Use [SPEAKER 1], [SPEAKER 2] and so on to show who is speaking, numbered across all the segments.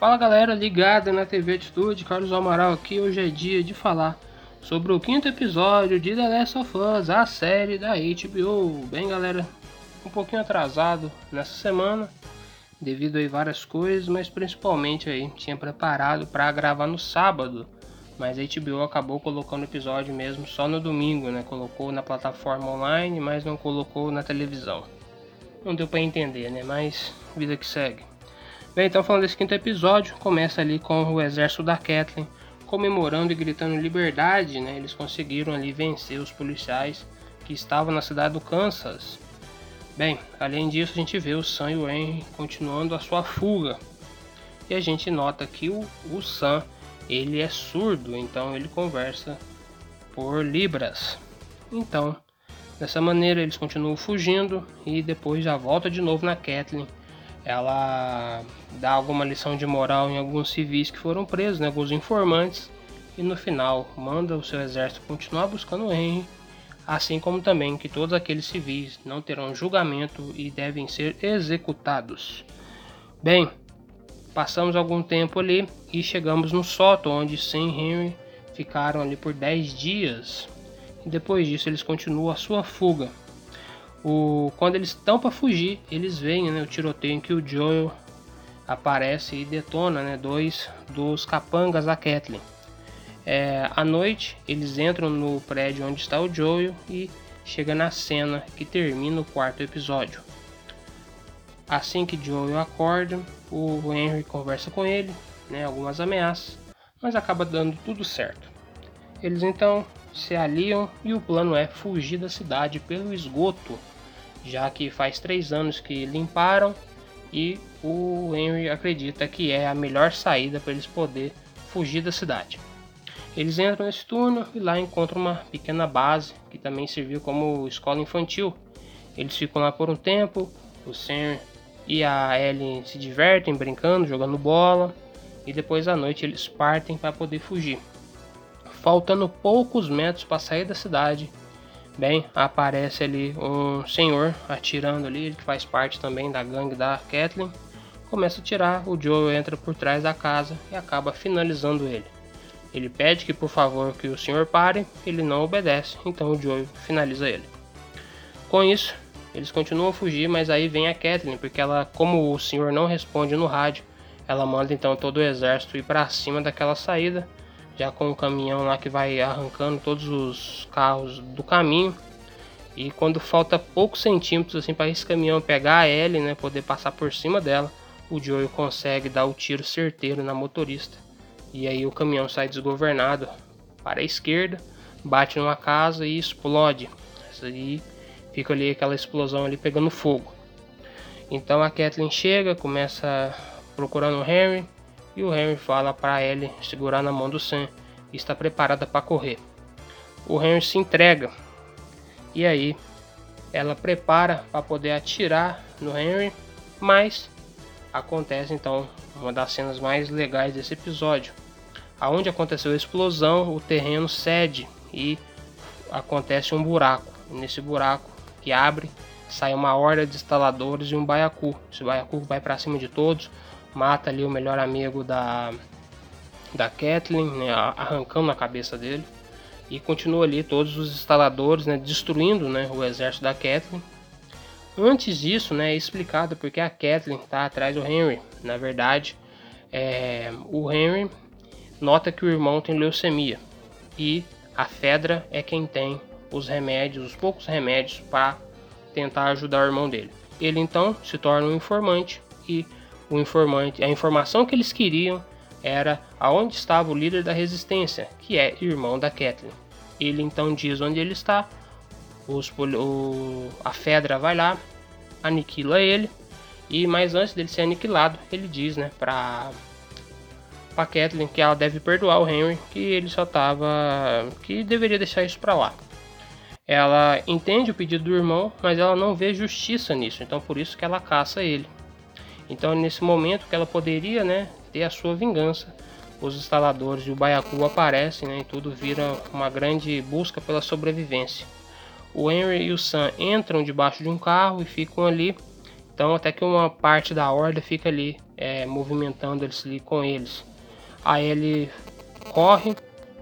[SPEAKER 1] Fala galera ligada na TV Atitude, Carlos Amaral aqui. Hoje é dia de falar sobre o quinto episódio de The Last of Us, a série da HBO. Bem, galera, um pouquinho atrasado nessa semana, devido a várias coisas, mas principalmente aí tinha preparado para gravar no sábado, mas a HBO acabou colocando o episódio mesmo só no domingo, né? Colocou na plataforma online, mas não colocou na televisão. Não deu para entender, né? Mas vida que segue. Bem, então falando desse quinto episódio, começa ali com o exército da Kathleen comemorando e gritando liberdade, né? Eles conseguiram ali vencer os policiais que estavam na cidade do Kansas. Bem, além disso a gente vê o Sam e o Henry continuando a sua fuga. E a gente nota que o, o Sam, ele é surdo, então ele conversa por libras. Então, dessa maneira eles continuam fugindo e depois já volta de novo na Kathleen ela dá alguma lição de moral em alguns civis que foram presos, né, alguns informantes, e no final manda o seu exército continuar buscando Henry, assim como também que todos aqueles civis não terão julgamento e devem ser executados. Bem, passamos algum tempo ali e chegamos no sótão onde Sam e Henry ficaram ali por 10 dias. E depois disso eles continuam a sua fuga. O, quando eles estão para fugir, eles veem né, o tiroteio em que o Joel aparece e detona né, dois dos capangas da Kathleen. É, à noite, eles entram no prédio onde está o Joel e chega na cena que termina o quarto episódio. Assim que Joel acorda, o Henry conversa com ele, né, algumas ameaças, mas acaba dando tudo certo. Eles então se aliam e o plano é fugir da cidade pelo esgoto já que faz três anos que limparam e o Henry acredita que é a melhor saída para eles poder fugir da cidade. Eles entram nesse túnel e lá encontram uma pequena base que também serviu como escola infantil. Eles ficam lá por um tempo, o Sam e a Ellie se divertem brincando, jogando bola e depois à noite eles partem para poder fugir. Faltando poucos metros para sair da cidade, Bem, aparece ali um senhor atirando ali, que faz parte também da gangue da Kathleen. Começa a atirar, o Joe entra por trás da casa e acaba finalizando ele. Ele pede que por favor que o senhor pare, ele não obedece, então o Joe finaliza ele. Com isso, eles continuam a fugir, mas aí vem a Kathleen, porque ela, como o senhor não responde no rádio, ela manda então todo o exército ir para cima daquela saída já com um caminhão lá que vai arrancando todos os carros do caminho. E quando falta poucos centímetros assim para esse caminhão pegar a Ellie, né, poder passar por cima dela, o Joel consegue dar o tiro certeiro na motorista. E aí o caminhão sai desgovernado para a esquerda, bate numa casa e explode. Aí fica ali aquela explosão ali pegando fogo. Então a Kathleen chega, começa procurando o Henry, e o Henry fala para Ellie segurar na mão do Sam e está preparada para correr. O Henry se entrega e aí ela prepara para poder atirar no Henry, mas acontece então uma das cenas mais legais desse episódio. Aonde aconteceu a explosão, o terreno cede e acontece um buraco. Nesse buraco que abre, sai uma horda de instaladores e um baiacu. Esse baiacu vai para cima de todos, mata ali o melhor amigo da da Kathleen, né, arrancando a cabeça dele e continua ali todos os instaladores, né, destruindo, né, o exército da Kathleen. Antes disso, né, é explicado porque a Kathleen está atrás do Henry. Na verdade, é, o Henry nota que o irmão tem leucemia e a Fedra é quem tem os remédios, os poucos remédios para tentar ajudar o irmão dele. Ele então se torna um informante e o informante, a informação que eles queriam era aonde estava o líder da resistência, que é irmão da Kathleen. Ele então diz onde ele está, os, o, a Fedra vai lá, aniquila ele, e mais antes dele ser aniquilado, ele diz, né, pra, pra Kathleen que ela deve perdoar o Henry, que ele só tava. que deveria deixar isso pra lá. Ela entende o pedido do irmão, mas ela não vê justiça nisso, então por isso que ela caça ele. Então, nesse momento que ela poderia né, ter a sua vingança, os instaladores e o Baiacu aparecem né, e tudo vira uma grande busca pela sobrevivência. O Henry e o Sam entram debaixo de um carro e ficam ali. Então, até que uma parte da horda fica ali é, movimentando eles ali com eles. Aí ele corre,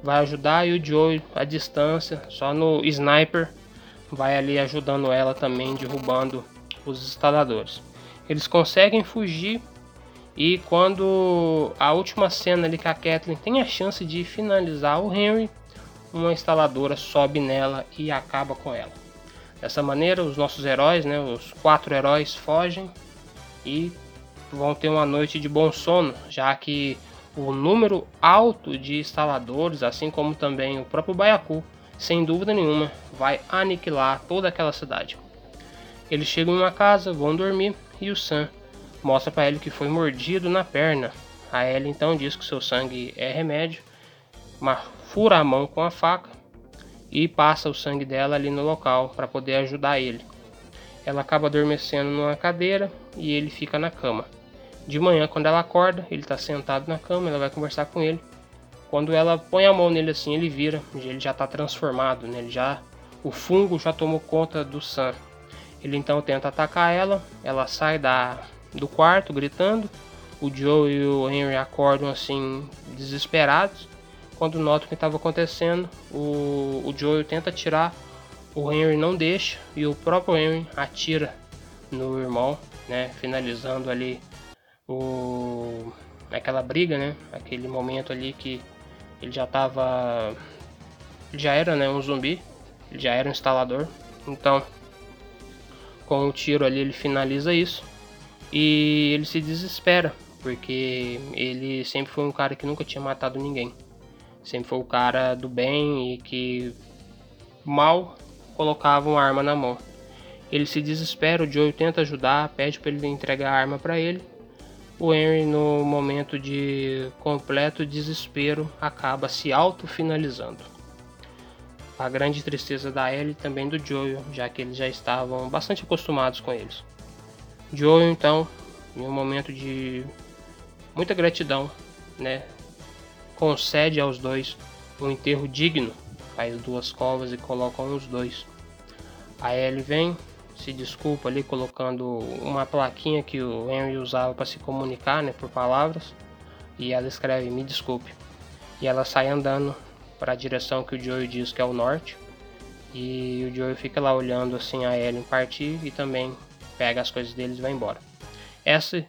[SPEAKER 1] vai ajudar e o Joey à distância, só no sniper, vai ali ajudando ela também, derrubando os instaladores. Eles conseguem fugir e quando a última cena ali que a Kathleen tem a chance de finalizar o Henry, uma instaladora sobe nela e acaba com ela. Dessa maneira, os nossos heróis, né, os quatro heróis, fogem e vão ter uma noite de bom sono, já que o número alto de instaladores, assim como também o próprio Baiacu, sem dúvida nenhuma, vai aniquilar toda aquela cidade. Eles chegam em uma casa, vão dormir e o Sam mostra para ele que foi mordido na perna. A Ellie então diz que seu sangue é remédio, mas fura a mão com a faca e passa o sangue dela ali no local para poder ajudar ele. Ela acaba adormecendo numa cadeira e ele fica na cama. De manhã, quando ela acorda, ele está sentado na cama, ela vai conversar com ele. Quando ela põe a mão nele assim, ele vira, ele já está transformado, né? ele já o fungo já tomou conta do Sam. Ele então tenta atacar ela, ela sai da do quarto gritando. O Joe e o Henry acordam assim desesperados. Quando notam o que estava acontecendo, o, o Joe tenta atirar, o Henry não deixa e o próprio Henry atira no irmão, né, finalizando ali o aquela briga, né, aquele momento ali que ele já estava já era, né, um zumbi, já era um instalador. Então, com o tiro ali ele finaliza isso e ele se desespera, porque ele sempre foi um cara que nunca tinha matado ninguém. Sempre foi o cara do bem e que mal colocava uma arma na mão. Ele se desespera, o Joe tenta ajudar, pede para ele entregar a arma para ele. O Henry, no momento de completo desespero, acaba se auto-finalizando. A grande tristeza da Ellie e também do Joel, já que eles já estavam bastante acostumados com eles. Joel, então, em um momento de muita gratidão, né, concede aos dois um enterro digno, faz duas covas e colocam os dois. A Ellie vem, se desculpa ali colocando uma plaquinha que o Henry usava para se comunicar, né, por palavras, e ela escreve me desculpe. E ela sai andando para a direção que o Joey diz que é o norte. E o Joey fica lá olhando assim a Ellen partir e também pega as coisas deles e vai embora. Essa,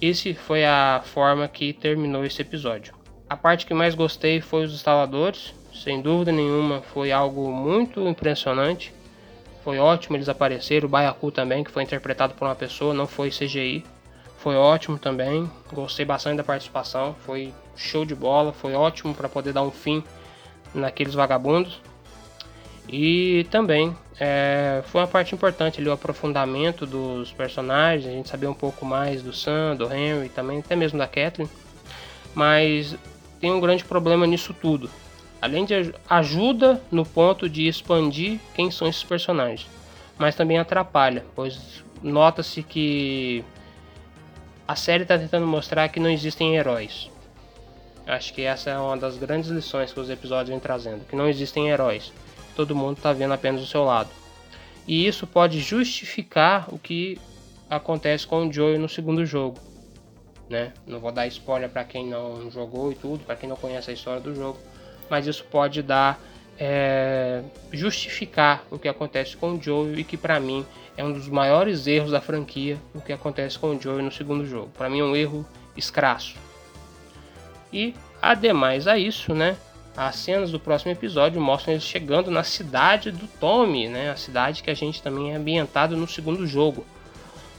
[SPEAKER 1] esse foi a forma que terminou esse episódio. A parte que mais gostei foi os instaladores, sem dúvida nenhuma foi algo muito impressionante. Foi ótimo eles apareceram, o Baiacu também, que foi interpretado por uma pessoa, não foi CGI. Foi ótimo também, gostei bastante da participação, foi show de bola, foi ótimo para poder dar um fim naqueles vagabundos. E também é, foi uma parte importante ali o aprofundamento dos personagens, a gente sabia um pouco mais do Sam, do Henry, também até mesmo da Kathleen. Mas tem um grande problema nisso tudo. Além de ajuda no ponto de expandir quem são esses personagens, mas também atrapalha, pois nota-se que a série está tentando mostrar que não existem heróis. Acho que essa é uma das grandes lições que os episódios vêm trazendo, que não existem heróis todo mundo está vendo apenas o seu lado. E isso pode justificar o que acontece com o Joey no segundo jogo. Né? Não vou dar spoiler para quem não jogou e tudo, para quem não conhece a história do jogo, mas isso pode dar é, justificar o que acontece com o Joey e que para mim é um dos maiores erros da franquia o que acontece com o Joey no segundo jogo. Para mim é um erro escrasso. E ademais a isso, né? As cenas do próximo episódio mostram eles chegando na cidade do Tommy, né? A cidade que a gente também é ambientado no segundo jogo.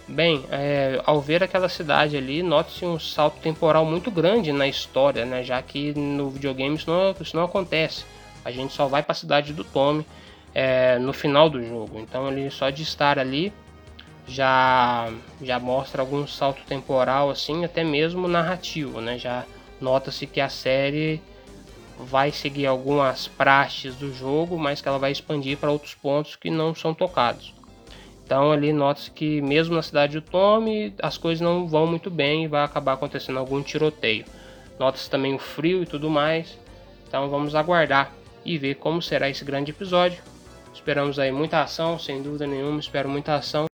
[SPEAKER 1] Bem, é, ao ver aquela cidade ali, nota-se um salto temporal muito grande na história, né? Já que no videogame isso não, isso não acontece. A gente só vai para a cidade do Tommy é, no final do jogo. Então ele só de estar ali já já mostra algum salto temporal assim, até mesmo narrativo, né? Já nota-se que a série vai seguir algumas praxes do jogo, mas que ela vai expandir para outros pontos que não são tocados. Então ali nota-se que mesmo na cidade do Tommy as coisas não vão muito bem e vai acabar acontecendo algum tiroteio. Nota-se também o frio e tudo mais. Então vamos aguardar e ver como será esse grande episódio. Esperamos aí muita ação, sem dúvida nenhuma, espero muita ação.